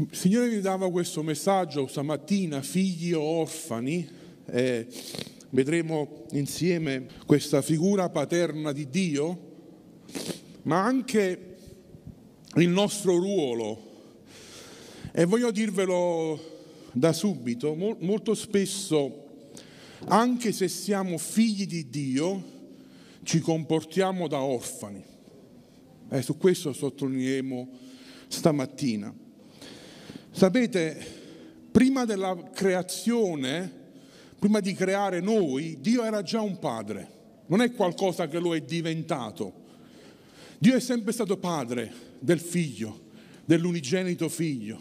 Il Signore mi dava questo messaggio stamattina, figli o orfani, e vedremo insieme questa figura paterna di Dio, ma anche il nostro ruolo. E voglio dirvelo da subito, molto spesso, anche se siamo figli di Dio, ci comportiamo da orfani. E su questo sottolineeremo stamattina. Sapete, prima della creazione, prima di creare noi, Dio era già un padre, non è qualcosa che lo è diventato. Dio è sempre stato padre del figlio, dell'unigenito figlio,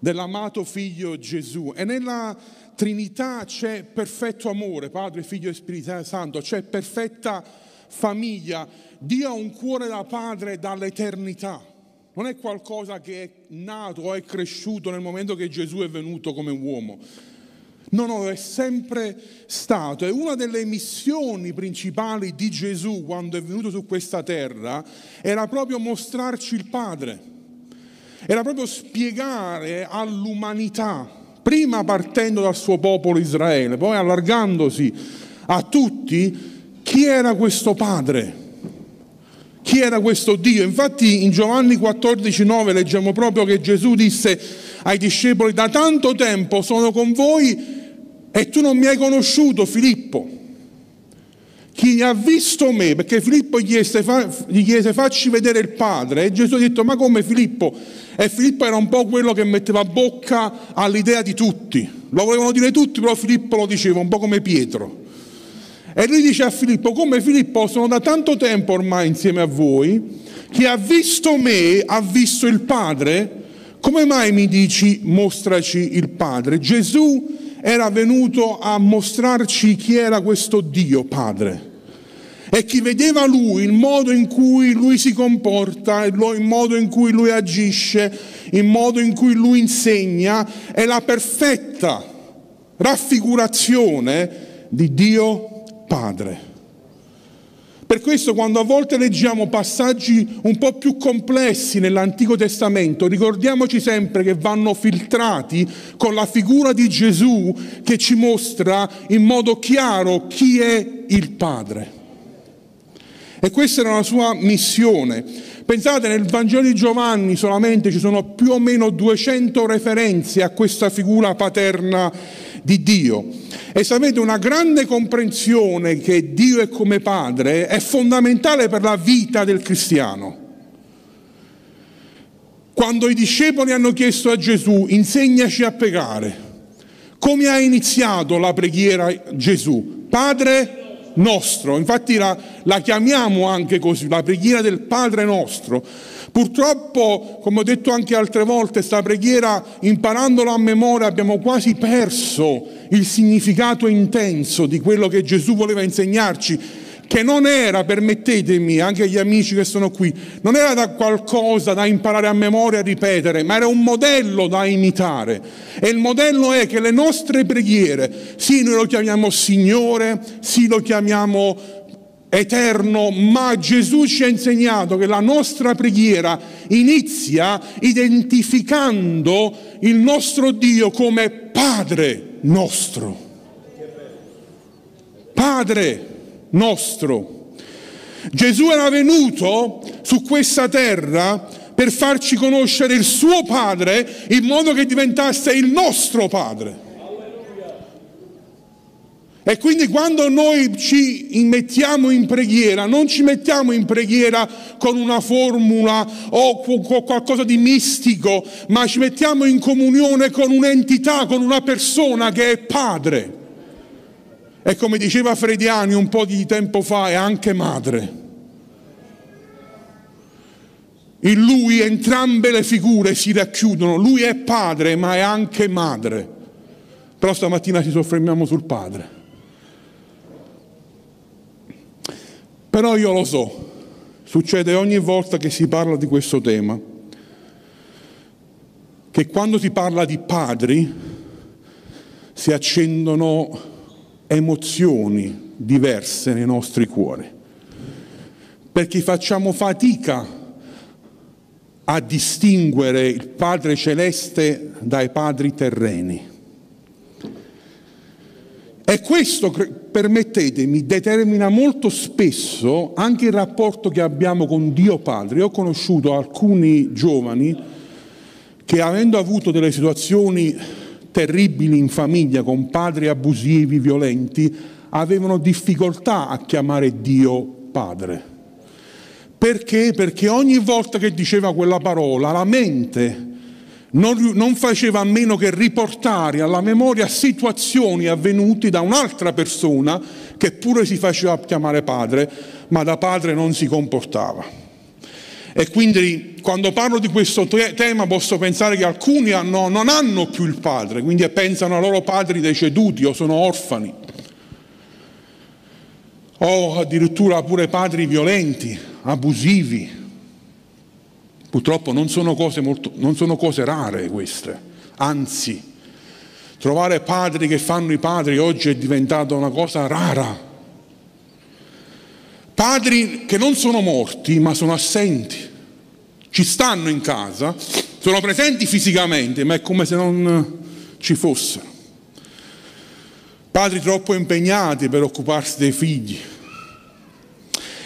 dell'amato figlio Gesù. E nella Trinità c'è perfetto amore, Padre, Figlio e Spirito Santo, c'è perfetta famiglia. Dio ha un cuore da padre dall'eternità non è qualcosa che è nato o è cresciuto nel momento che Gesù è venuto come uomo. No, no, è sempre stato. E una delle missioni principali di Gesù quando è venuto su questa terra era proprio mostrarci il Padre. Era proprio spiegare all'umanità, prima partendo dal suo popolo Israele, poi allargandosi a tutti, chi era questo Padre chi era questo Dio? Infatti in Giovanni 14,9 leggiamo proprio che Gesù disse ai discepoli, da tanto tempo sono con voi e tu non mi hai conosciuto, Filippo. Chi ha visto me, perché Filippo gli chiese, gli chiese facci vedere il Padre, e Gesù ha detto ma come Filippo? E Filippo era un po' quello che metteva bocca all'idea di tutti. Lo volevano dire tutti, però Filippo lo diceva, un po' come Pietro. E lui dice a Filippo, come Filippo sono da tanto tempo ormai insieme a voi, chi ha visto me ha visto il Padre, come mai mi dici mostraci il Padre? Gesù era venuto a mostrarci chi era questo Dio Padre. E chi vedeva lui, il modo in cui lui si comporta, il modo in cui lui agisce, il modo in cui lui insegna, è la perfetta raffigurazione di Dio Padre. Per questo quando a volte leggiamo passaggi un po' più complessi nell'Antico Testamento, ricordiamoci sempre che vanno filtrati con la figura di Gesù che ci mostra in modo chiaro chi è il Padre. E questa era la sua missione. Pensate, nel Vangelo di Giovanni solamente ci sono più o meno 200 referenze a questa figura paterna di Dio. E sapete, una grande comprensione che Dio è come Padre è fondamentale per la vita del cristiano. Quando i discepoli hanno chiesto a Gesù, insegnaci a pregare, come ha iniziato la preghiera Gesù? Padre nostro, infatti la, la chiamiamo anche così, la preghiera del Padre nostro. Purtroppo, come ho detto anche altre volte, questa preghiera, imparandola a memoria, abbiamo quasi perso il significato intenso di quello che Gesù voleva insegnarci, che non era, permettetemi, anche agli amici che sono qui, non era da qualcosa da imparare a memoria e ripetere, ma era un modello da imitare. E il modello è che le nostre preghiere, sì, noi lo chiamiamo Signore, sì, lo chiamiamo eterno, ma Gesù ci ha insegnato che la nostra preghiera inizia identificando il nostro Dio come Padre nostro. Padre nostro. Gesù era venuto su questa terra per farci conoscere il suo Padre in modo che diventasse il nostro Padre. E quindi quando noi ci mettiamo in preghiera, non ci mettiamo in preghiera con una formula o con qualcosa di mistico, ma ci mettiamo in comunione con un'entità, con una persona che è padre. E come diceva Frediani un po' di tempo fa, è anche madre. In lui entrambe le figure si racchiudono, lui è padre ma è anche madre. Però stamattina ci soffermiamo sul padre. Però io lo so, succede ogni volta che si parla di questo tema, che quando si parla di padri si accendono emozioni diverse nei nostri cuori, perché facciamo fatica a distinguere il Padre celeste dai padri terreni. E questo, permettetemi, determina molto spesso anche il rapporto che abbiamo con Dio Padre. Io ho conosciuto alcuni giovani che avendo avuto delle situazioni terribili in famiglia con padri abusivi, violenti, avevano difficoltà a chiamare Dio Padre. Perché? Perché ogni volta che diceva quella parola la mente non, non faceva a meno che riportare alla memoria situazioni avvenute da un'altra persona che pure si faceva chiamare padre, ma da padre non si comportava. E quindi quando parlo di questo te- tema posso pensare che alcuni hanno, non hanno più il padre, quindi pensano ai loro padri deceduti o sono orfani, o addirittura pure padri violenti, abusivi, Purtroppo non sono cose, molto, non sono cose rare queste, anzi, trovare padri che fanno i padri oggi è diventata una cosa rara. Padri che non sono morti ma sono assenti, ci stanno in casa, sono presenti fisicamente ma è come se non ci fossero. Padri troppo impegnati per occuparsi dei figli,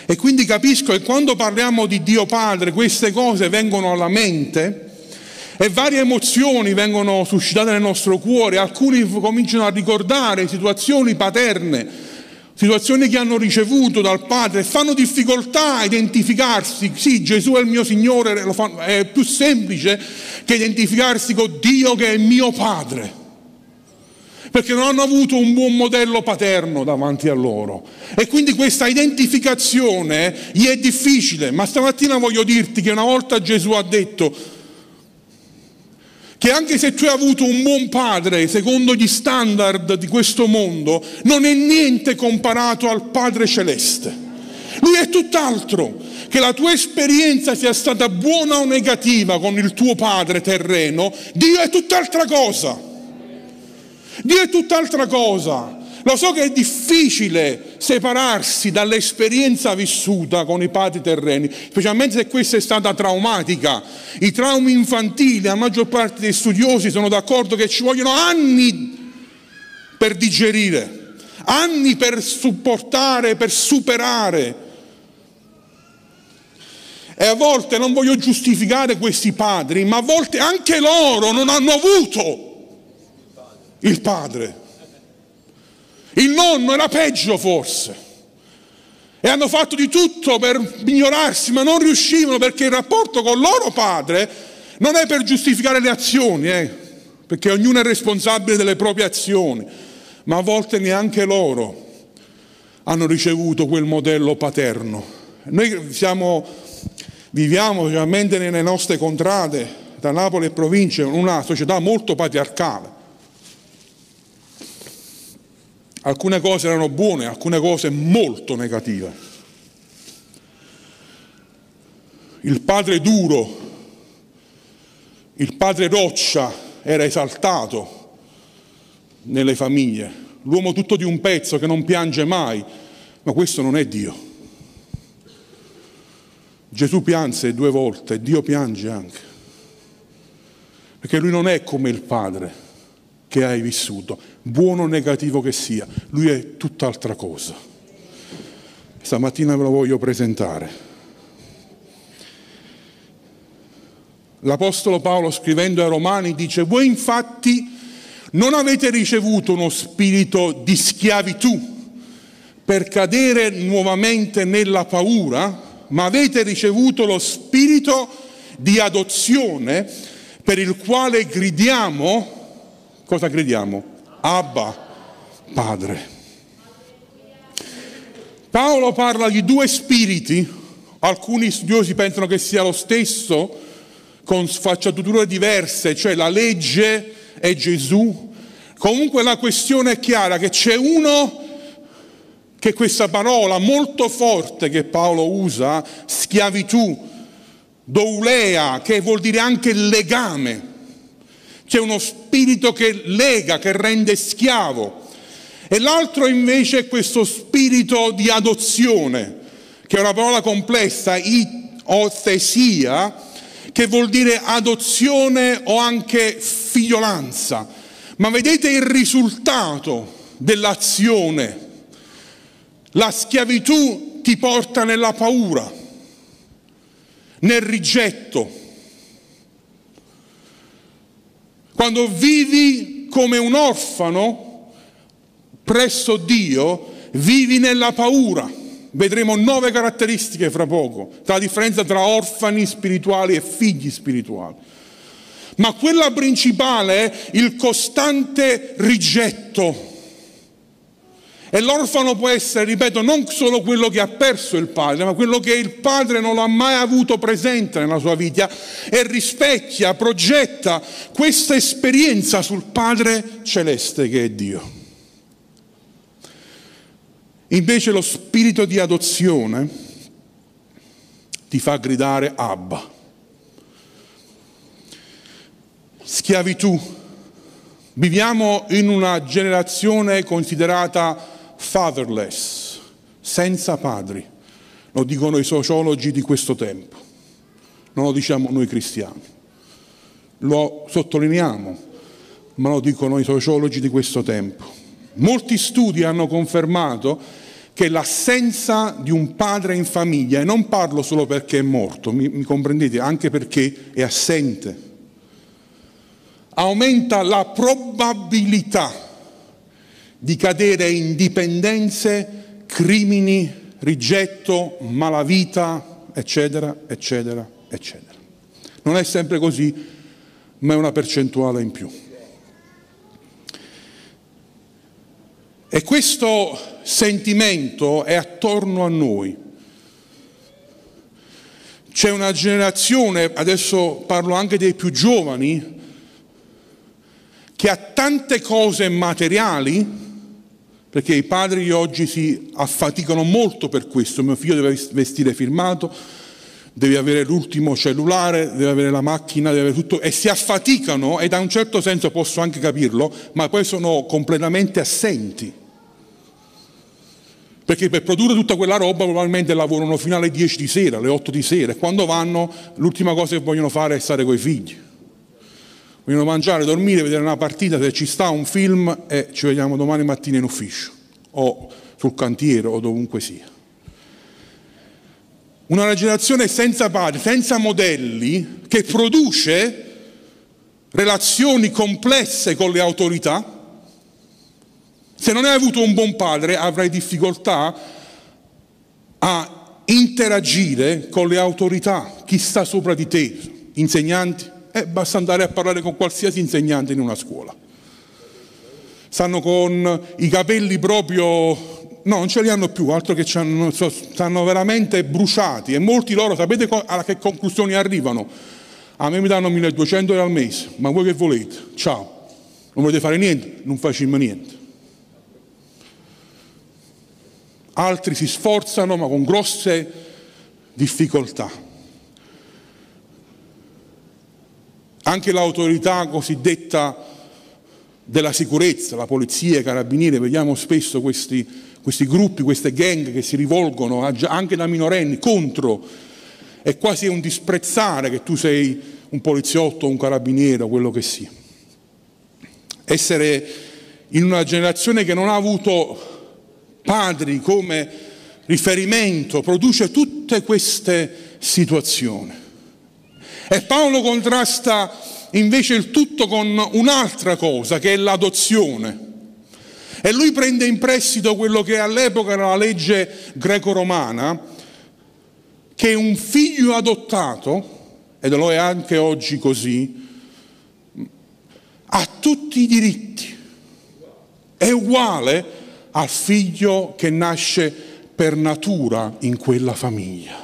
e quindi capisco che quando parliamo di Dio Padre queste cose vengono alla mente e varie emozioni vengono suscitate nel nostro cuore, alcuni cominciano a ricordare situazioni paterne, situazioni che hanno ricevuto dal Padre fanno difficoltà a identificarsi. Sì, Gesù è il mio Signore, è più semplice che identificarsi con Dio che è mio Padre perché non hanno avuto un buon modello paterno davanti a loro. E quindi questa identificazione gli è difficile, ma stamattina voglio dirti che una volta Gesù ha detto che anche se tu hai avuto un buon padre secondo gli standard di questo mondo, non è niente comparato al Padre celeste. Lui è tutt'altro. Che la tua esperienza sia stata buona o negativa con il tuo padre terreno, Dio è tutt'altra cosa. Dio è tutt'altra cosa. Lo so che è difficile separarsi dall'esperienza vissuta con i padri terreni, specialmente se questa è stata traumatica. I traumi infantili, la maggior parte dei studiosi sono d'accordo che ci vogliono anni per digerire, anni per supportare, per superare. E a volte non voglio giustificare questi padri, ma a volte anche loro non hanno avuto il padre. Il nonno era peggio forse. E hanno fatto di tutto per migliorarsi, ma non riuscivano perché il rapporto con loro padre non è per giustificare le azioni, eh, perché ognuno è responsabile delle proprie azioni, ma a volte neanche loro hanno ricevuto quel modello paterno. Noi siamo, viviamo ovviamente nelle nostre contrade, da Napoli e provincia, in una società molto patriarcale Alcune cose erano buone, alcune cose molto negative. Il padre duro, il padre roccia era esaltato nelle famiglie, l'uomo tutto di un pezzo che non piange mai, ma questo non è Dio. Gesù pianse due volte, Dio piange anche, perché lui non è come il padre che hai vissuto, buono o negativo che sia, lui è tutt'altra cosa. Stamattina ve lo voglio presentare. L'Apostolo Paolo scrivendo ai Romani dice, voi infatti non avete ricevuto uno spirito di schiavitù per cadere nuovamente nella paura, ma avete ricevuto lo spirito di adozione per il quale gridiamo Cosa crediamo? Abba, Padre. Paolo parla di due spiriti, alcuni studiosi pensano che sia lo stesso, con sfacciature diverse, cioè la legge e Gesù. Comunque la questione è chiara, che c'è uno che questa parola molto forte che Paolo usa, schiavitù, doulea, che vuol dire anche legame, c'è uno spirito che lega, che rende schiavo. E l'altro invece è questo spirito di adozione, che è una parola complessa, iothesia, che vuol dire adozione o anche figliolanza, ma vedete il risultato dell'azione. La schiavitù ti porta nella paura, nel rigetto. Quando vivi come un orfano presso Dio, vivi nella paura. Vedremo nove caratteristiche fra poco, la differenza tra orfani spirituali e figli spirituali. Ma quella principale è il costante rigetto. E l'orfano può essere, ripeto, non solo quello che ha perso il padre, ma quello che il padre non l'ha mai avuto presente nella sua vita e rispecchia, progetta questa esperienza sul Padre celeste che è Dio. Invece lo spirito di adozione ti fa gridare Abba. Schiavitù. Viviamo in una generazione considerata fatherless, senza padri. Lo dicono i sociologi di questo tempo, non lo diciamo noi cristiani. Lo sottolineiamo, ma lo dicono i sociologi di questo tempo. Molti studi hanno confermato che l'assenza di un padre in famiglia, e non parlo solo perché è morto, mi, mi comprendete, anche perché è assente, aumenta la probabilità di cadere in dipendenze, crimini, rigetto, malavita, eccetera, eccetera, eccetera. Non è sempre così, ma è una percentuale in più. E questo sentimento è attorno a noi. C'è una generazione, adesso parlo anche dei più giovani, che ha tante cose materiali, perché i padri oggi si affaticano molto per questo, mio figlio deve vestire firmato, deve avere l'ultimo cellulare, deve avere la macchina, deve avere tutto, e si affaticano e da un certo senso posso anche capirlo, ma poi sono completamente assenti. Perché per produrre tutta quella roba probabilmente lavorano fino alle 10 di sera, alle 8 di sera. E quando vanno l'ultima cosa che vogliono fare è stare con i figli. Vogliono mangiare, dormire, vedere una partita, se ci sta un film e ci vediamo domani mattina in ufficio o sul cantiere o dovunque sia. Una generazione senza padri, senza modelli, che produce relazioni complesse con le autorità, se non hai avuto un buon padre avrai difficoltà a interagire con le autorità, chi sta sopra di te, insegnanti. Eh, basta andare a parlare con qualsiasi insegnante in una scuola. Stanno con i capelli proprio, no, non ce li hanno più, altro che stanno veramente bruciati e molti loro, sapete a che conclusioni arrivano? A me mi danno 1200 euro al mese, ma voi che volete? Ciao, non volete fare niente? Non facciamo niente. altri si sforzano ma con grosse difficoltà. Anche l'autorità cosiddetta della sicurezza, la polizia, i carabinieri, vediamo spesso questi, questi gruppi, queste gang che si rivolgono anche da minorenni contro, è quasi un disprezzare che tu sei un poliziotto, un carabiniere, quello che sia. Essere in una generazione che non ha avuto padri come riferimento, produce tutte queste situazioni. E Paolo contrasta invece il tutto con un'altra cosa, che è l'adozione. E lui prende in prestito quello che all'epoca era la legge greco-romana, che un figlio adottato, ed lo è anche oggi così, ha tutti i diritti. È uguale al figlio che nasce per natura in quella famiglia.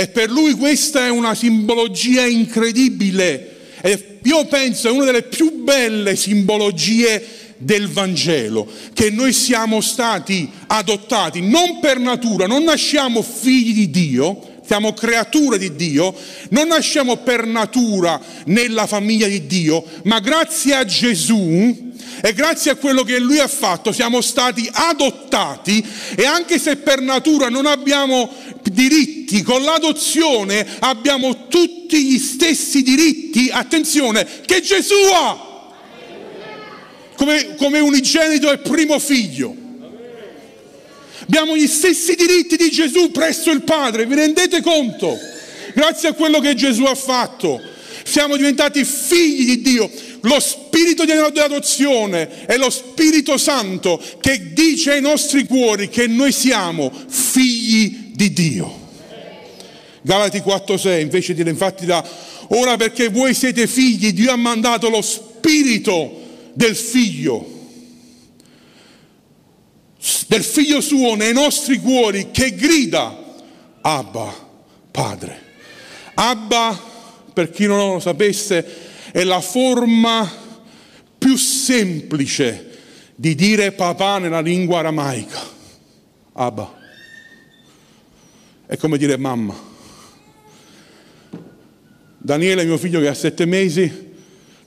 E per lui questa è una simbologia incredibile. E io penso è una delle più belle simbologie del Vangelo, che noi siamo stati adottati non per natura, non nasciamo figli di Dio, siamo creature di Dio, non nasciamo per natura nella famiglia di Dio, ma grazie a Gesù e grazie a quello che Lui ha fatto siamo stati adottati e anche se per natura non abbiamo diritti, con l'adozione abbiamo tutti gli stessi diritti, attenzione, che Gesù ha come, come unigenito e primo figlio. Abbiamo gli stessi diritti di Gesù presso il Padre, vi rendete conto? Grazie a quello che Gesù ha fatto, siamo diventati figli di Dio. Lo spirito di adozione è lo Spirito Santo che dice ai nostri cuori che noi siamo figli di Dio. Galati 4:6 invece dire infatti da ora perché voi siete figli, Dio ha mandato lo spirito del figlio, del figlio suo nei nostri cuori che grida Abba, Padre. Abba, per chi non lo sapesse, è la forma più semplice di dire papà nella lingua aramaica. Abba. È come dire mamma. Daniele, mio figlio che ha sette mesi,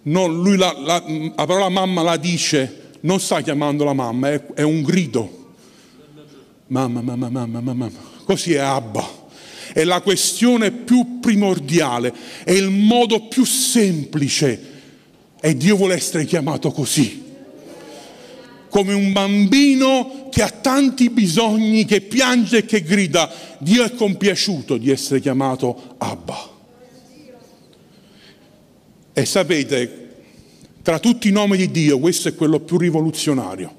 non, lui la, la, la, parola mamma la dice, non sta chiamando la mamma, è, è un grido. Mamma, mamma, mamma, mamma, così è Abba. È la questione più primordiale, è il modo più semplice e Dio vuole essere chiamato così. Come un bambino che ha tanti bisogni, che piange e che grida, Dio è compiaciuto di essere chiamato Abba. E sapete, tra tutti i nomi di Dio, questo è quello più rivoluzionario.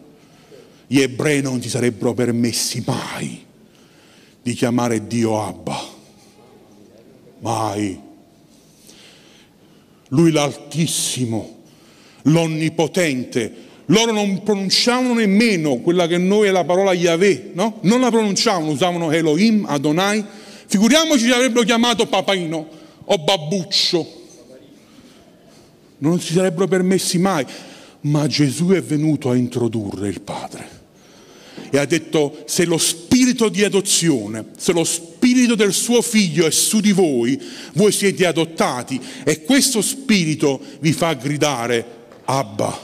Gli ebrei non si sarebbero permessi mai di chiamare Dio Abba. Mai. Lui l'Altissimo, l'Onnipotente. Loro non pronunciavano nemmeno quella che noi è la parola Yahweh, no? Non la pronunciavano, usavano Elohim, Adonai. Figuriamoci se avrebbero chiamato Papaino o Babbuccio non si sarebbero permessi mai, ma Gesù è venuto a introdurre il Padre. E ha detto se lo spirito di adozione, se lo spirito del suo figlio è su di voi, voi siete adottati. E questo spirito vi fa gridare Abba,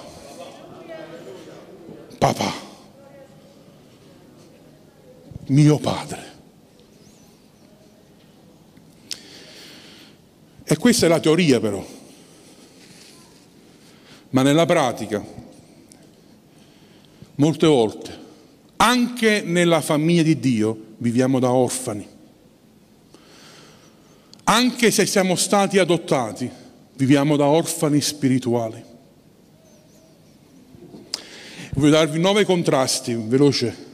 papà, mio padre. E questa è la teoria però ma nella pratica, molte volte, anche nella famiglia di Dio, viviamo da orfani. Anche se siamo stati adottati, viviamo da orfani spirituali. Voglio darvi nove contrasti, veloce.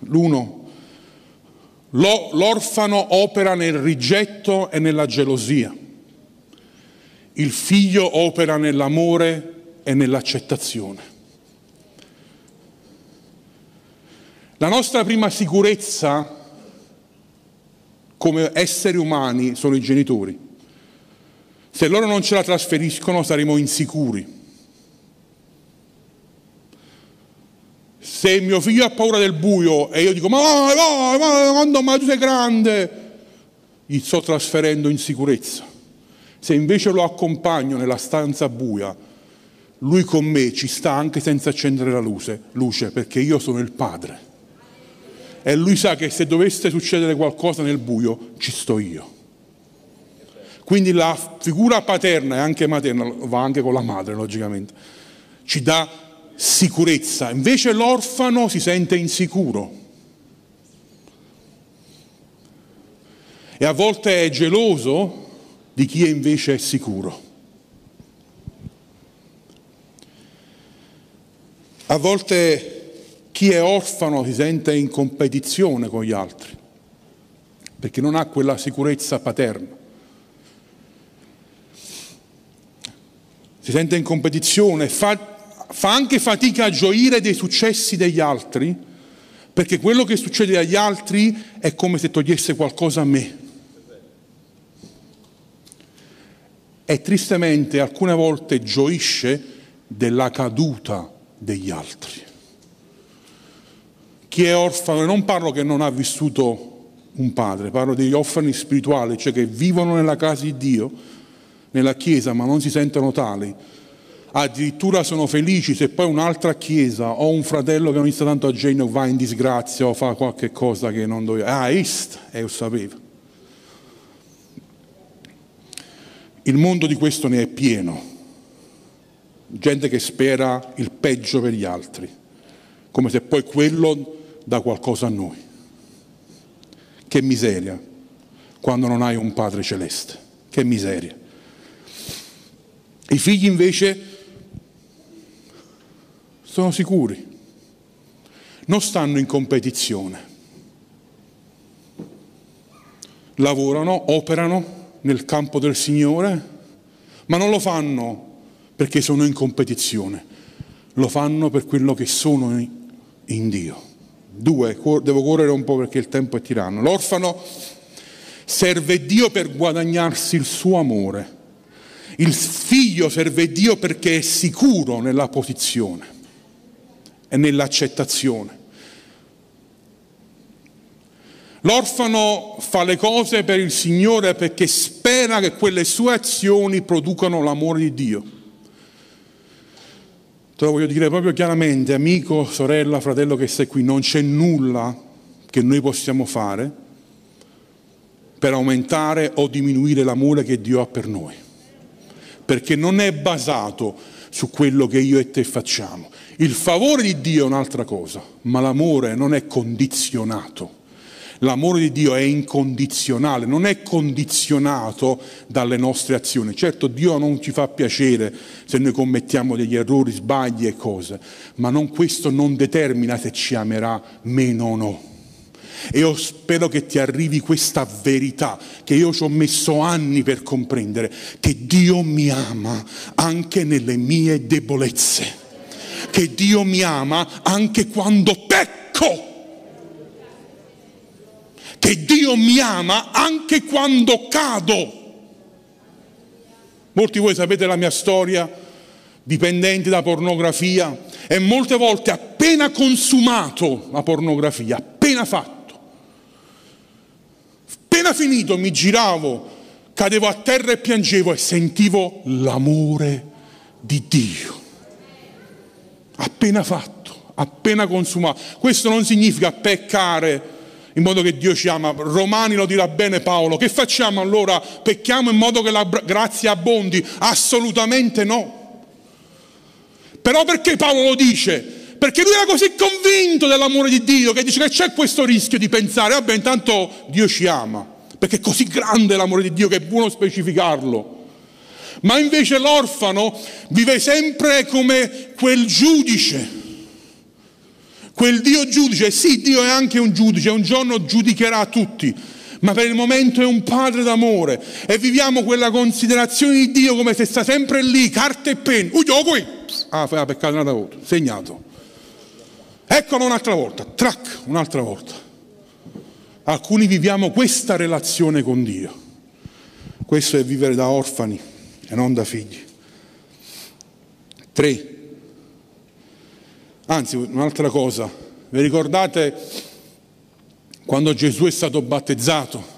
L'uno, l'orfano opera nel rigetto e nella gelosia. Il figlio opera nell'amore e nell'accettazione. La nostra prima sicurezza come esseri umani sono i genitori. Se loro non ce la trasferiscono saremo insicuri. Se mio figlio ha paura del buio e io dico ma vai, vai, vai, quando mai tu sei grande, gli sto trasferendo insicurezza. Se invece lo accompagno nella stanza buia, lui con me ci sta anche senza accendere la luce, luce perché io sono il padre. E lui sa che se dovesse succedere qualcosa nel buio, ci sto io. Quindi la figura paterna e anche materna, va anche con la madre logicamente, ci dà sicurezza. Invece l'orfano si sente insicuro. E a volte è geloso di chi invece è sicuro. A volte chi è orfano si sente in competizione con gli altri, perché non ha quella sicurezza paterna. Si sente in competizione, fa, fa anche fatica a gioire dei successi degli altri, perché quello che succede agli altri è come se togliesse qualcosa a me. E tristemente alcune volte gioisce della caduta degli altri. Chi è orfano, e non parlo che non ha vissuto un padre, parlo degli orfani spirituali, cioè che vivono nella casa di Dio, nella Chiesa, ma non si sentono tali, addirittura sono felici se poi un'altra chiesa o un fratello che non sta tanto a genio va in disgrazia o fa qualche cosa che non doveva. Ah, ist, e lo sapevo. Il mondo di questo ne è pieno. Gente che spera il peggio per gli altri, come se poi quello dà qualcosa a noi. Che miseria quando non hai un Padre celeste. Che miseria. I figli invece sono sicuri, non stanno in competizione, lavorano, operano nel campo del Signore, ma non lo fanno perché sono in competizione, lo fanno per quello che sono in Dio. Due, devo correre un po' perché il tempo è tiranno. L'orfano serve Dio per guadagnarsi il suo amore. Il figlio serve Dio perché è sicuro nella posizione e nell'accettazione. L'orfano fa le cose per il Signore perché spera che quelle sue azioni producano l'amore di Dio. Te lo voglio dire proprio chiaramente, amico, sorella, fratello che sei qui, non c'è nulla che noi possiamo fare per aumentare o diminuire l'amore che Dio ha per noi, perché non è basato su quello che io e te facciamo, il favore di Dio è un'altra cosa, ma l'amore non è condizionato. L'amore di Dio è incondizionale, non è condizionato dalle nostre azioni. Certo Dio non ci fa piacere se noi commettiamo degli errori, sbagli e cose, ma non, questo non determina se ci amerà meno o no. E io spero che ti arrivi questa verità che io ci ho messo anni per comprendere, che Dio mi ama anche nelle mie debolezze che Dio mi ama anche quando pecco. Che Dio mi ama anche quando cado. Molti di voi sapete la mia storia, dipendenti da pornografia, e molte volte appena consumato la pornografia, appena fatto, appena finito mi giravo, cadevo a terra e piangevo e sentivo l'amore di Dio appena fatto, appena consumato. Questo non significa peccare in modo che Dio ci ama. Romani lo dirà bene Paolo. Che facciamo allora? Pecchiamo in modo che la grazia abbondi? Assolutamente no. Però perché Paolo lo dice? Perché lui era così convinto dell'amore di Dio che dice che c'è questo rischio di pensare, vabbè intanto Dio ci ama, perché è così grande l'amore di Dio che è buono specificarlo. Ma invece l'orfano vive sempre come quel giudice, quel Dio giudice. Sì, Dio è anche un giudice, un giorno giudicherà tutti, ma per il momento è un padre d'amore e viviamo quella considerazione di Dio come se sta sempre lì, carta e penna. Ui, oh, qui! Ah, fai la peccata un'altra volta, segnato. Eccolo un'altra volta, trac, un'altra volta. Alcuni viviamo questa relazione con Dio. Questo è vivere da orfani e non da figli. Tre. Anzi, un'altra cosa, vi ricordate quando Gesù è stato battezzato?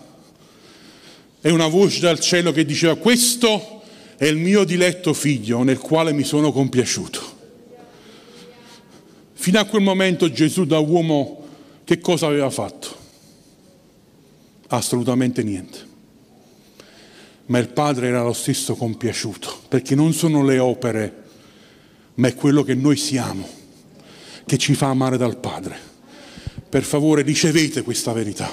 E una voce dal cielo che diceva questo è il mio diletto figlio nel quale mi sono compiaciuto. Fino a quel momento Gesù da uomo che cosa aveva fatto? Assolutamente niente ma il Padre era lo stesso compiaciuto, perché non sono le opere, ma è quello che noi siamo, che ci fa amare dal Padre. Per favore ricevete questa verità,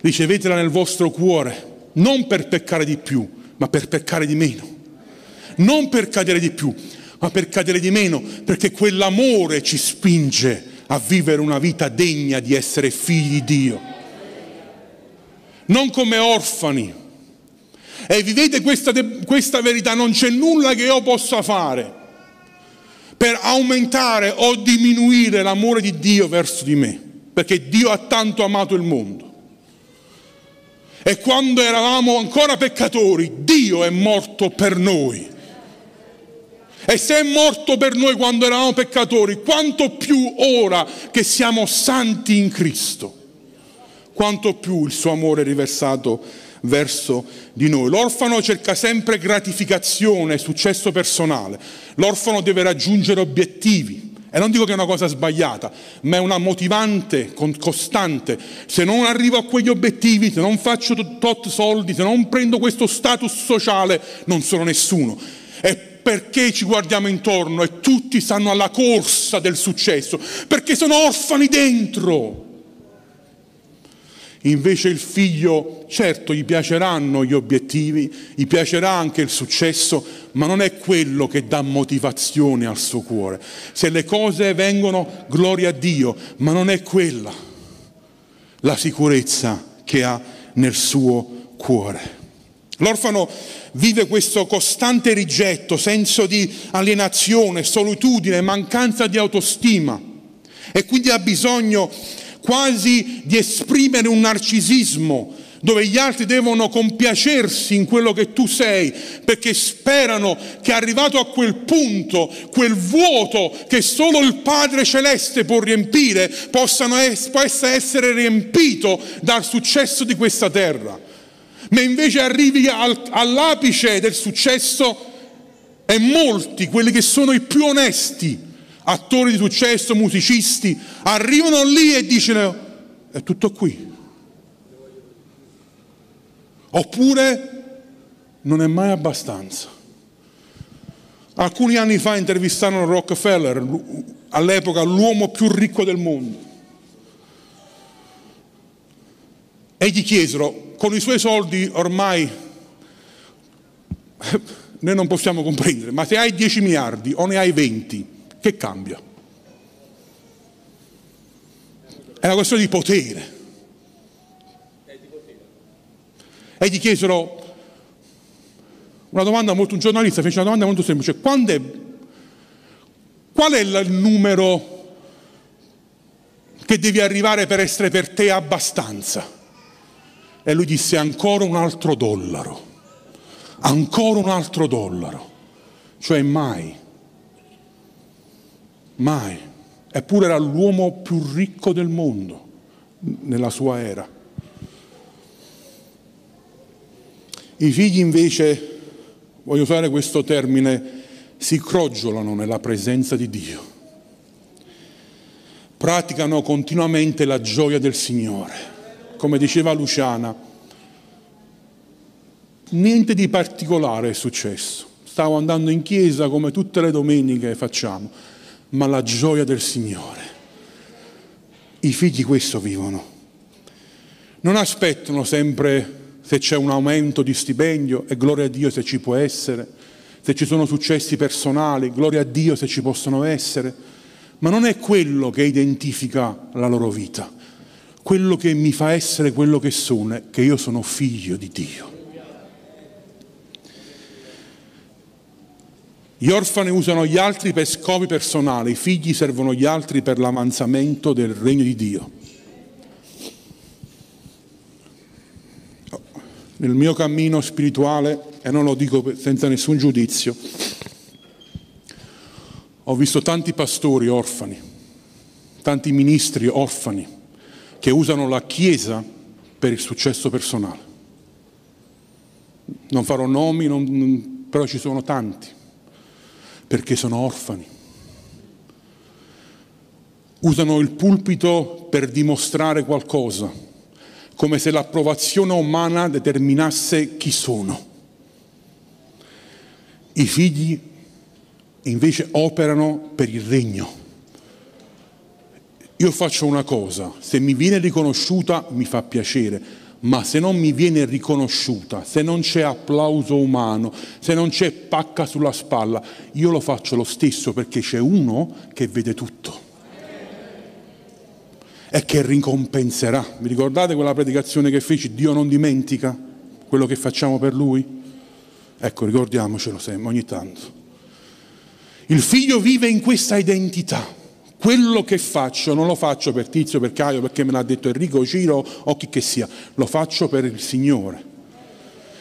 ricevetela nel vostro cuore, non per peccare di più, ma per peccare di meno, non per cadere di più, ma per cadere di meno, perché quell'amore ci spinge a vivere una vita degna di essere figli di Dio. Non come orfani, e vivete questa, questa verità, non c'è nulla che io possa fare per aumentare o diminuire l'amore di Dio verso di me, perché Dio ha tanto amato il mondo. E quando eravamo ancora peccatori, Dio è morto per noi. E se è morto per noi quando eravamo peccatori, quanto più ora che siamo santi in Cristo quanto più il suo amore è riversato verso di noi. L'orfano cerca sempre gratificazione, successo personale. L'orfano deve raggiungere obiettivi. E non dico che è una cosa sbagliata, ma è una motivante costante. Se non arrivo a quegli obiettivi, se non faccio tot soldi, se non prendo questo status sociale, non sono nessuno. E perché ci guardiamo intorno e tutti stanno alla corsa del successo? Perché sono orfani dentro. Invece il figlio, certo, gli piaceranno gli obiettivi, gli piacerà anche il successo, ma non è quello che dà motivazione al suo cuore. Se le cose vengono, gloria a Dio, ma non è quella la sicurezza che ha nel suo cuore. L'orfano vive questo costante rigetto, senso di alienazione, solitudine, mancanza di autostima e quindi ha bisogno quasi di esprimere un narcisismo dove gli altri devono compiacersi in quello che tu sei, perché sperano che arrivato a quel punto, quel vuoto che solo il Padre Celeste può riempire, possa essere riempito dal successo di questa terra. Ma invece arrivi al- all'apice del successo e molti, quelli che sono i più onesti, attori di successo, musicisti, arrivano lì e dicono è tutto qui. Oppure non è mai abbastanza. Alcuni anni fa intervistarono Rockefeller, all'epoca l'uomo più ricco del mondo. E gli chiesero, con i suoi soldi ormai noi non possiamo comprendere, ma se hai 10 miliardi o ne hai 20, che cambia? È una questione di potere. E gli chiesero una domanda molto, un giornalista fece una domanda molto semplice, è, qual è il numero che devi arrivare per essere per te abbastanza? E lui disse ancora un altro dollaro, ancora un altro dollaro, cioè mai Mai. Eppure era l'uomo più ricco del mondo nella sua era. I figli invece, voglio usare questo termine, si crogiolano nella presenza di Dio. Praticano continuamente la gioia del Signore. Come diceva Luciana, niente di particolare è successo. Stavo andando in chiesa come tutte le domeniche facciamo ma la gioia del Signore. I figli questo vivono. Non aspettano sempre se c'è un aumento di stipendio e gloria a Dio se ci può essere, se ci sono successi personali, gloria a Dio se ci possono essere, ma non è quello che identifica la loro vita. Quello che mi fa essere quello che sono è che io sono figlio di Dio. Gli orfani usano gli altri per scopi personali, i figli servono gli altri per l'avanzamento del regno di Dio. Nel mio cammino spirituale, e non lo dico senza nessun giudizio, ho visto tanti pastori orfani, tanti ministri orfani che usano la Chiesa per il successo personale. Non farò nomi, non, però ci sono tanti perché sono orfani. Usano il pulpito per dimostrare qualcosa, come se l'approvazione umana determinasse chi sono. I figli invece operano per il regno. Io faccio una cosa, se mi viene riconosciuta mi fa piacere, ma se non mi viene riconosciuta, se non c'è applauso umano, se non c'è pacca sulla spalla, io lo faccio lo stesso perché c'è uno che vede tutto e che ricompenserà. Vi ricordate quella predicazione che feci? Dio non dimentica quello che facciamo per Lui? Ecco, ricordiamocelo sempre, ogni tanto. Il figlio vive in questa identità quello che faccio non lo faccio per Tizio, per Caio, perché me l'ha detto Enrico, Ciro o chi che sia, lo faccio per il Signore.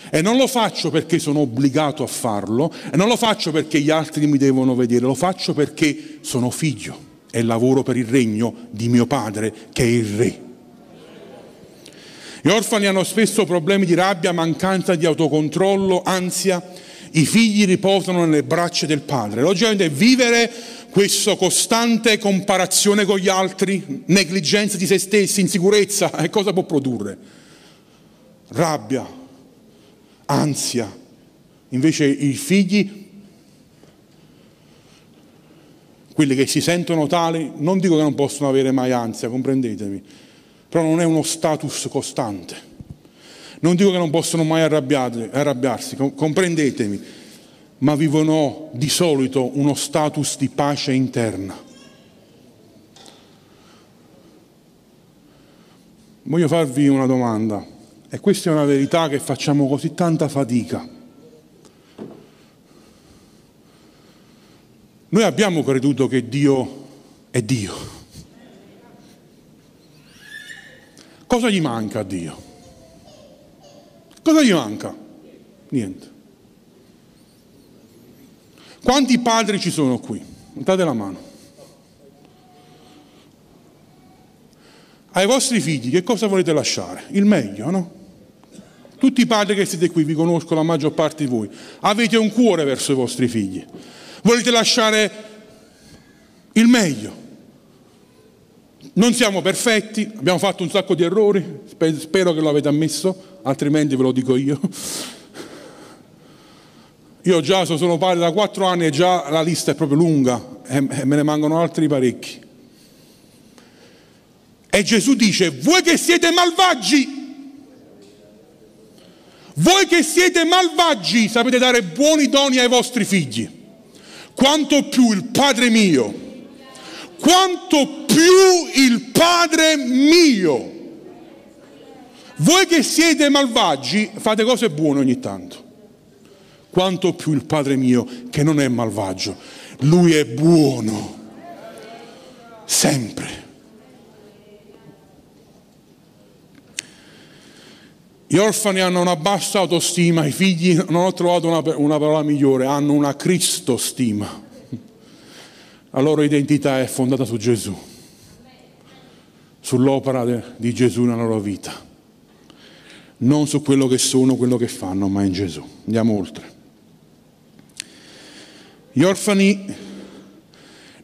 E non lo faccio perché sono obbligato a farlo, e non lo faccio perché gli altri mi devono vedere, lo faccio perché sono figlio e lavoro per il regno di mio padre che è il re. Gli orfani hanno spesso problemi di rabbia, mancanza di autocontrollo, ansia. I figli riposano nelle braccia del padre. Logicamente vivere questa costante comparazione con gli altri, negligenza di se stessi, insicurezza, e cosa può produrre? Rabbia, ansia. Invece i figli quelli che si sentono tali, non dico che non possono avere mai ansia, comprendetemi, però non è uno status costante. Non dico che non possono mai arrabbiarsi, comprendetemi, ma vivono di solito uno status di pace interna. Voglio farvi una domanda, e questa è una verità che facciamo così tanta fatica Noi abbiamo creduto che Dio è Dio. Cosa gli manca a Dio? Cosa gli manca? Niente. Quanti padri ci sono qui? Date la mano. Ai vostri figli che cosa volete lasciare? Il meglio, no? Tutti i padri che siete qui, vi conosco la maggior parte di voi, avete un cuore verso i vostri figli volete lasciare il meglio. Non siamo perfetti, abbiamo fatto un sacco di errori, spero che lo avete ammesso, altrimenti ve lo dico io. Io già sono padre da quattro anni e già la lista è proprio lunga e me ne mancano altri parecchi. E Gesù dice, voi che siete malvagi, voi che siete malvagi sapete dare buoni doni ai vostri figli quanto più il Padre mio, quanto più il Padre mio. Voi che siete malvagi fate cose buone ogni tanto, quanto più il Padre mio che non è malvagio, lui è buono, sempre. Gli orfani hanno una bassa autostima, i figli, non ho trovato una, una parola migliore, hanno una cristostima. La loro identità è fondata su Gesù, sull'opera de, di Gesù nella loro vita. Non su quello che sono, quello che fanno, ma in Gesù. Andiamo oltre. Gli orfani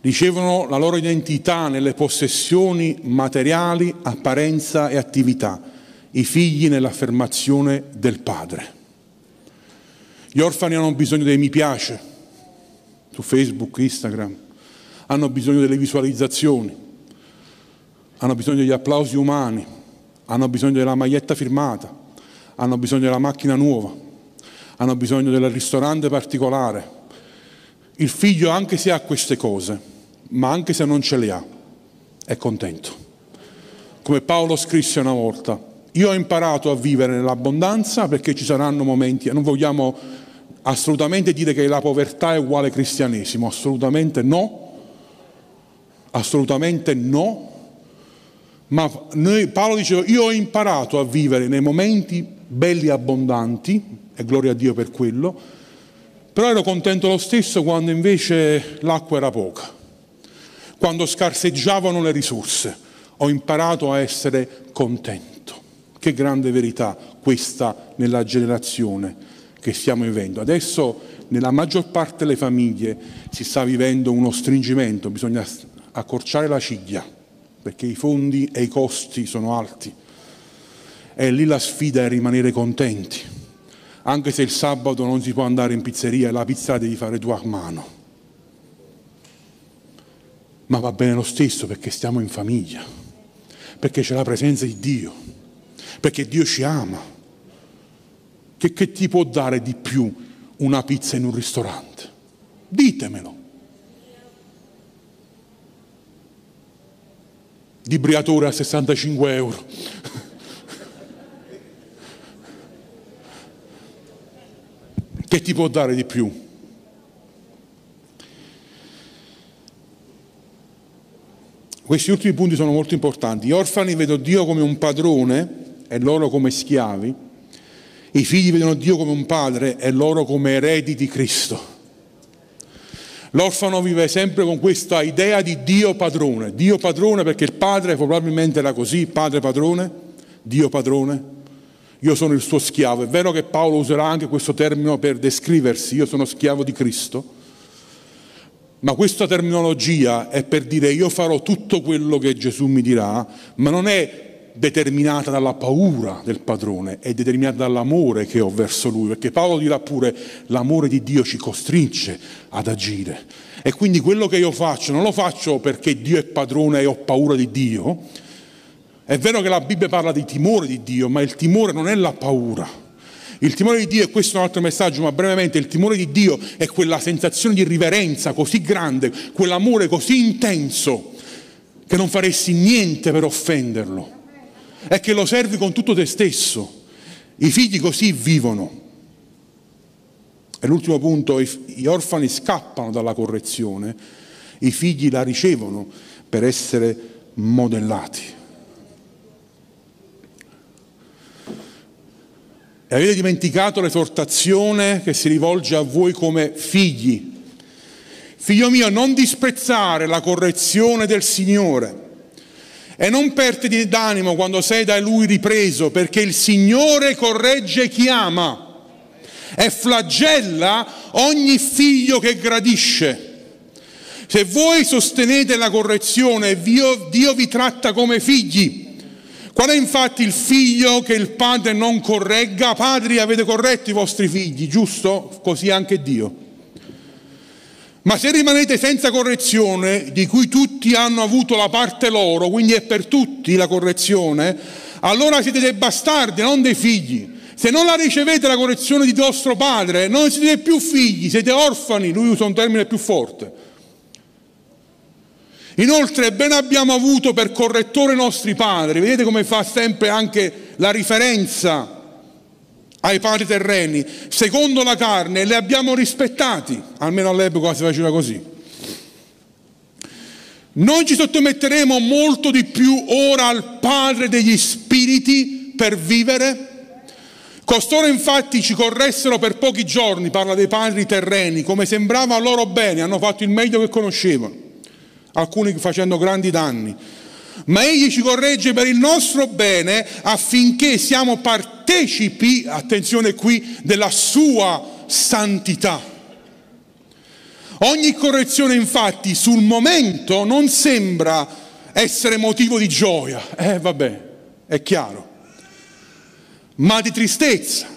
ricevono la loro identità nelle possessioni materiali, apparenza e attività i figli nell'affermazione del padre. Gli orfani hanno bisogno dei mi piace su Facebook, Instagram, hanno bisogno delle visualizzazioni, hanno bisogno degli applausi umani, hanno bisogno della maglietta firmata, hanno bisogno della macchina nuova, hanno bisogno del ristorante particolare. Il figlio, anche se ha queste cose, ma anche se non ce le ha, è contento. Come Paolo scrisse una volta, io ho imparato a vivere nell'abbondanza perché ci saranno momenti, non vogliamo assolutamente dire che la povertà è uguale cristianesimo, assolutamente no, assolutamente no, ma noi, Paolo diceva io ho imparato a vivere nei momenti belli e abbondanti, e gloria a Dio per quello, però ero contento lo stesso quando invece l'acqua era poca, quando scarseggiavano le risorse, ho imparato a essere contento. Che grande verità questa nella generazione che stiamo vivendo. Adesso nella maggior parte delle famiglie si sta vivendo uno stringimento, bisogna accorciare la ciglia perché i fondi e i costi sono alti. E lì la sfida è rimanere contenti, anche se il sabato non si può andare in pizzeria e la pizza la devi fare tu a mano. Ma va bene lo stesso perché stiamo in famiglia, perché c'è la presenza di Dio perché Dio ci ama. Che, che ti può dare di più una pizza in un ristorante? Ditemelo. Di Briatore a 65 euro. Che ti può dare di più? Questi ultimi punti sono molto importanti. Gli orfani vedono Dio come un padrone e loro come schiavi, i figli vedono Dio come un padre e loro come eredi di Cristo. L'orfano vive sempre con questa idea di Dio padrone, Dio padrone perché il padre probabilmente era così, padre padrone, Dio padrone? Io sono il suo schiavo. È vero che Paolo userà anche questo termine per descriversi, io sono schiavo di Cristo, ma questa terminologia è per dire io farò tutto quello che Gesù mi dirà, ma non è determinata dalla paura del padrone, è determinata dall'amore che ho verso lui, perché Paolo dirà pure l'amore di Dio ci costringe ad agire. E quindi quello che io faccio non lo faccio perché Dio è padrone e ho paura di Dio. È vero che la Bibbia parla di timore di Dio, ma il timore non è la paura. Il timore di Dio, e questo è un altro messaggio, ma brevemente, il timore di Dio è quella sensazione di riverenza così grande, quell'amore così intenso, che non faresti niente per offenderlo. È che lo servi con tutto te stesso. I figli così vivono. E l'ultimo punto, gli orfani scappano dalla correzione, i figli la ricevono per essere modellati. E avete dimenticato l'esortazione che si rivolge a voi come figli. Figlio mio, non disprezzare la correzione del Signore e non perditi d'animo quando sei da Lui ripreso, perché il Signore corregge chi ama e flagella ogni figlio che gradisce. Se voi sostenete la correzione, Dio, Dio vi tratta come figli. Qual è infatti il figlio che il padre non corregga? Padri avete corretto i vostri figli, giusto? Così anche Dio. Ma se rimanete senza correzione, di cui tutti hanno avuto la parte loro, quindi è per tutti la correzione, allora siete dei bastardi, non dei figli. Se non la ricevete la correzione di vostro padre, non siete più figli, siete orfani, lui usa un termine più forte. Inoltre ben abbiamo avuto per correttore nostri padri, vedete come fa sempre anche la riferenza ai padri terreni, secondo la carne, li abbiamo rispettati, almeno all'epoca si faceva così. Noi ci sottometteremo molto di più ora al Padre degli Spiriti per vivere. Costoro infatti ci corressero per pochi giorni, parla dei padri terreni, come sembrava loro bene, hanno fatto il meglio che conoscevano, alcuni facendo grandi danni. Ma egli ci corregge per il nostro bene affinché siamo partecipi, attenzione qui, della sua santità. Ogni correzione infatti sul momento non sembra essere motivo di gioia. Eh vabbè, è chiaro ma di tristezza.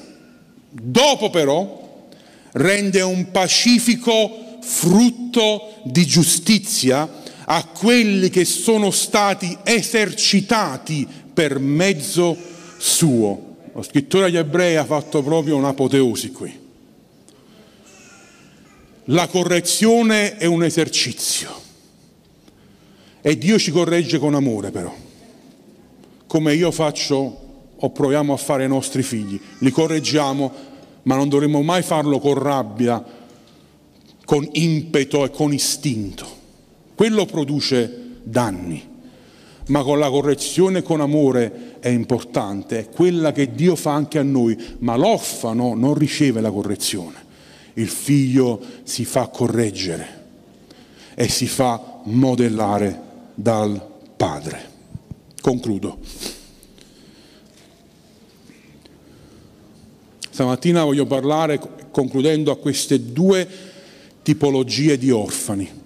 Dopo però rende un pacifico frutto di giustizia a quelli che sono stati esercitati per mezzo suo. Lo scrittore agli ebrei ha fatto proprio un'apoteosi qui. La correzione è un esercizio e Dio ci corregge con amore però, come io faccio o proviamo a fare ai nostri figli. Li correggiamo, ma non dovremmo mai farlo con rabbia, con impeto e con istinto. Quello produce danni, ma con la correzione con amore è importante, è quella che Dio fa anche a noi, ma l'orfano non riceve la correzione. Il figlio si fa correggere e si fa modellare dal padre. Concludo. Stamattina voglio parlare, concludendo, a queste due tipologie di orfani.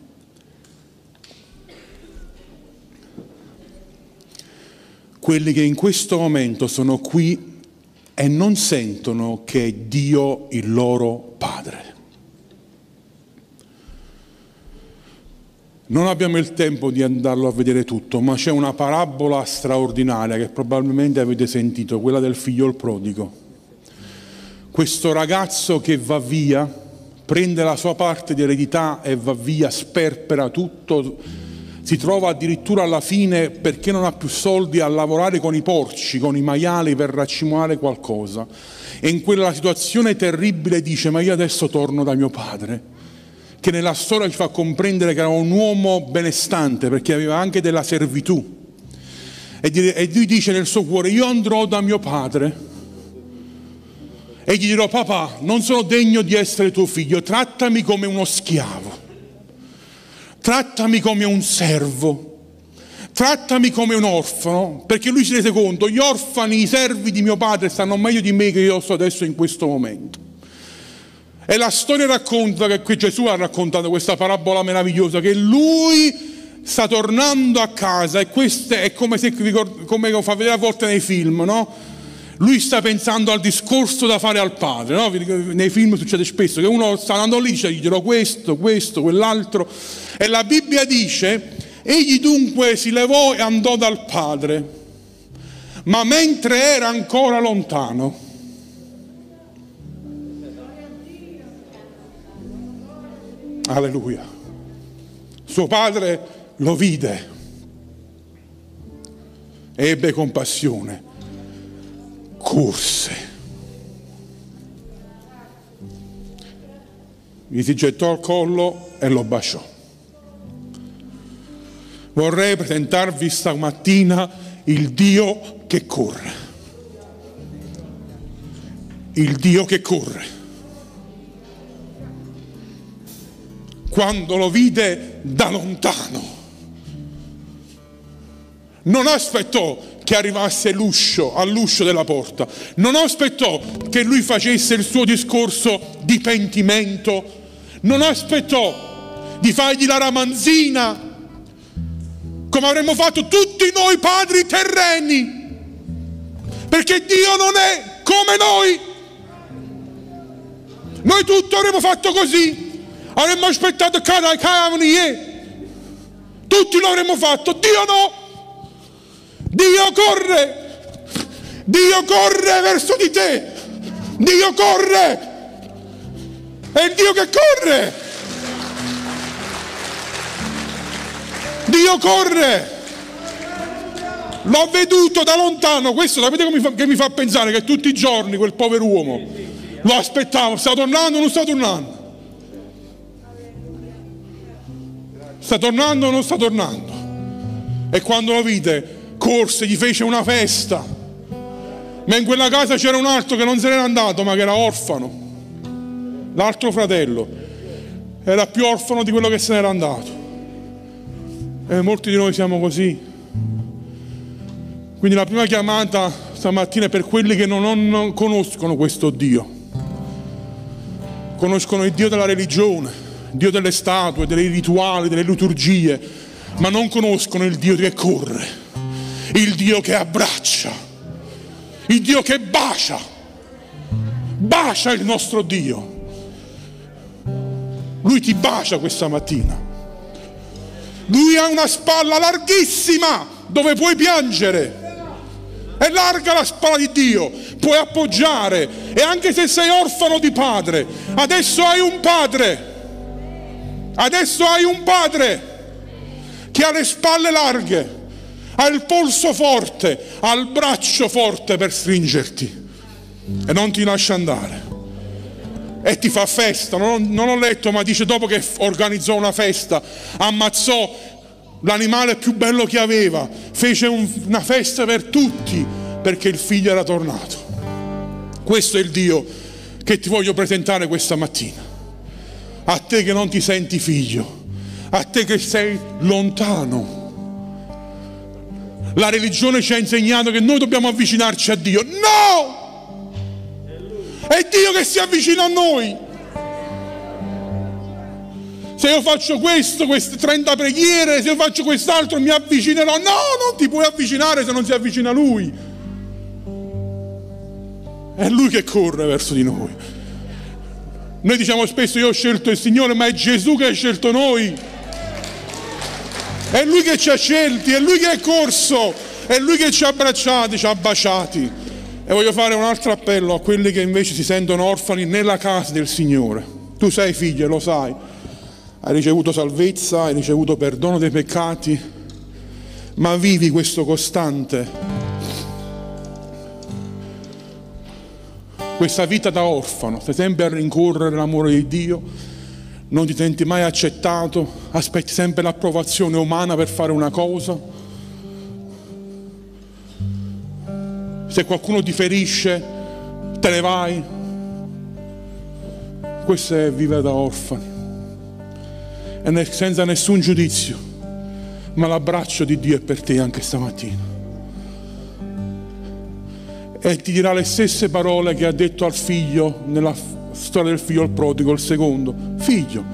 Quelli che in questo momento sono qui e non sentono che è Dio il loro Padre. Non abbiamo il tempo di andarlo a vedere tutto, ma c'è una parabola straordinaria che probabilmente avete sentito, quella del figlio il prodigo questo ragazzo che va via, prende la sua parte di eredità e va via, sperpera tutto, si trova addirittura alla fine, perché non ha più soldi, a lavorare con i porci, con i maiali per raccimolare qualcosa. E in quella situazione terribile dice, ma io adesso torno da mio padre, che nella storia ci fa comprendere che era un uomo benestante, perché aveva anche della servitù. E lui dice nel suo cuore, io andrò da mio padre e gli dirò papà non sono degno di essere tuo figlio, trattami come uno schiavo, trattami come un servo, trattami come un orfano, perché lui si rese conto, gli orfani, i servi di mio padre stanno meglio di me che io sto adesso in questo momento. E la storia racconta che qui Gesù ha raccontato questa parabola meravigliosa, che lui sta tornando a casa e questo è come, se, come fa vedere a volte nei film, no? Lui sta pensando al discorso da fare al padre, no? nei film succede spesso che uno sta andando lì dice dirò questo, questo, quell'altro e la Bibbia dice egli dunque si levò e andò dal padre, ma mentre era ancora lontano, alleluia, suo padre lo vide, ebbe compassione corse. Gli si gettò al collo e lo baciò. Vorrei presentarvi stamattina il Dio che corre. Il Dio che corre. Quando lo vide da lontano, non aspettò che arrivasse l'uscio, all'uscio della porta. Non aspettò che lui facesse il suo discorso di pentimento. Non aspettò di fargli la ramanzina come avremmo fatto tutti noi padri terreni. Perché Dio non è come noi. Noi tutto avremmo fatto così. Avremmo aspettato tutti lo avremmo fatto, Dio no. Dio corre, Dio corre verso di te, Dio corre, è Dio che corre, Dio corre. L'ho veduto da lontano, questo sapete che mi, fa, che mi fa pensare che tutti i giorni quel povero uomo lo aspettavo, sta tornando o non sta tornando? Sta tornando o non sta tornando? E quando lo vide corse, gli fece una festa. Ma in quella casa c'era un altro che non se n'era andato, ma che era orfano. L'altro fratello era più orfano di quello che se n'era andato. E molti di noi siamo così. Quindi la prima chiamata stamattina è per quelli che non, non conoscono questo Dio. Conoscono il Dio della religione, il Dio delle statue, dei rituali, delle liturgie, ma non conoscono il Dio che corre il Dio che abbraccia, il Dio che bacia, bacia il nostro Dio. Lui ti bacia questa mattina. Lui ha una spalla larghissima dove puoi piangere. È larga la spalla di Dio, puoi appoggiare e anche se sei orfano di padre, adesso hai un padre. Adesso hai un padre che ha le spalle larghe ha il polso forte, ha il braccio forte per stringerti e non ti lascia andare. E ti fa festa, non, non ho letto, ma dice dopo che organizzò una festa, ammazzò l'animale più bello che aveva, fece un, una festa per tutti perché il figlio era tornato. Questo è il Dio che ti voglio presentare questa mattina. A te che non ti senti figlio, a te che sei lontano la religione ci ha insegnato che noi dobbiamo avvicinarci a Dio. No! È Dio che si avvicina a noi. Se io faccio questo, queste 30 preghiere, se io faccio quest'altro mi avvicinerò. No, non ti puoi avvicinare se non si avvicina a Lui. È Lui che corre verso di noi. Noi diciamo spesso io ho scelto il Signore, ma è Gesù che ha scelto noi. È Lui che ci ha scelti, è Lui che è corso, è Lui che ci ha abbracciati, ci ha baciati. E voglio fare un altro appello a quelli che invece si sentono orfani nella casa del Signore. Tu sei figlio, lo sai, hai ricevuto salvezza, hai ricevuto perdono dei peccati, ma vivi questo costante, questa vita da orfano, stai sempre a rincorrere l'amore di Dio non ti senti mai accettato, aspetti sempre l'approvazione umana per fare una cosa. Se qualcuno ti ferisce, te ne vai. Questo è vivere da orfani, e senza nessun giudizio, ma l'abbraccio di Dio è per te anche stamattina. E ti dirà le stesse parole che ha detto al figlio nella storia del figlio al prodigo, il secondo. Figlio,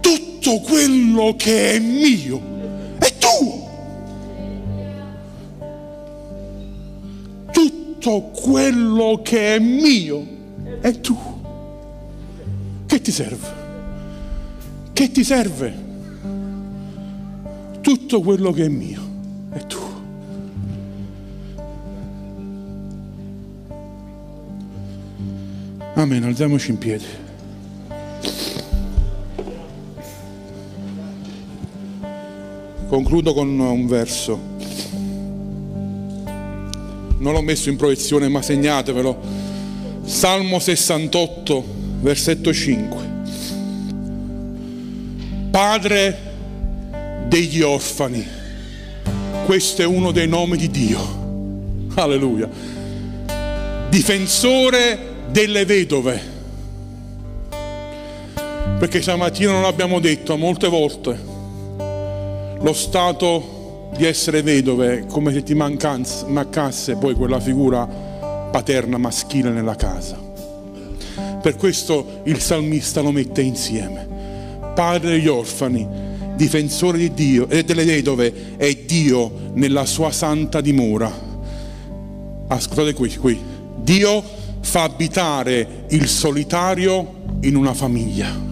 tutto quello che è mio è tuo. Tutto quello che è mio è tuo. Che ti serve? Che ti serve? Tutto quello che è mio è tuo. Amen, alziamoci in piedi. Concludo con un verso. Non l'ho messo in proiezione, ma segnatevelo. Salmo 68, versetto 5. Padre degli orfani. Questo è uno dei nomi di Dio. Alleluia. Difensore delle vedove. Perché stamattina non l'abbiamo detto molte volte. Lo stato di essere vedove come se ti mancasse poi quella figura paterna maschile nella casa. Per questo il salmista lo mette insieme. Padre degli orfani, difensore di Dio e delle vedove è Dio nella sua santa dimora. Ascoltate qui, qui. Dio fa abitare il solitario in una famiglia.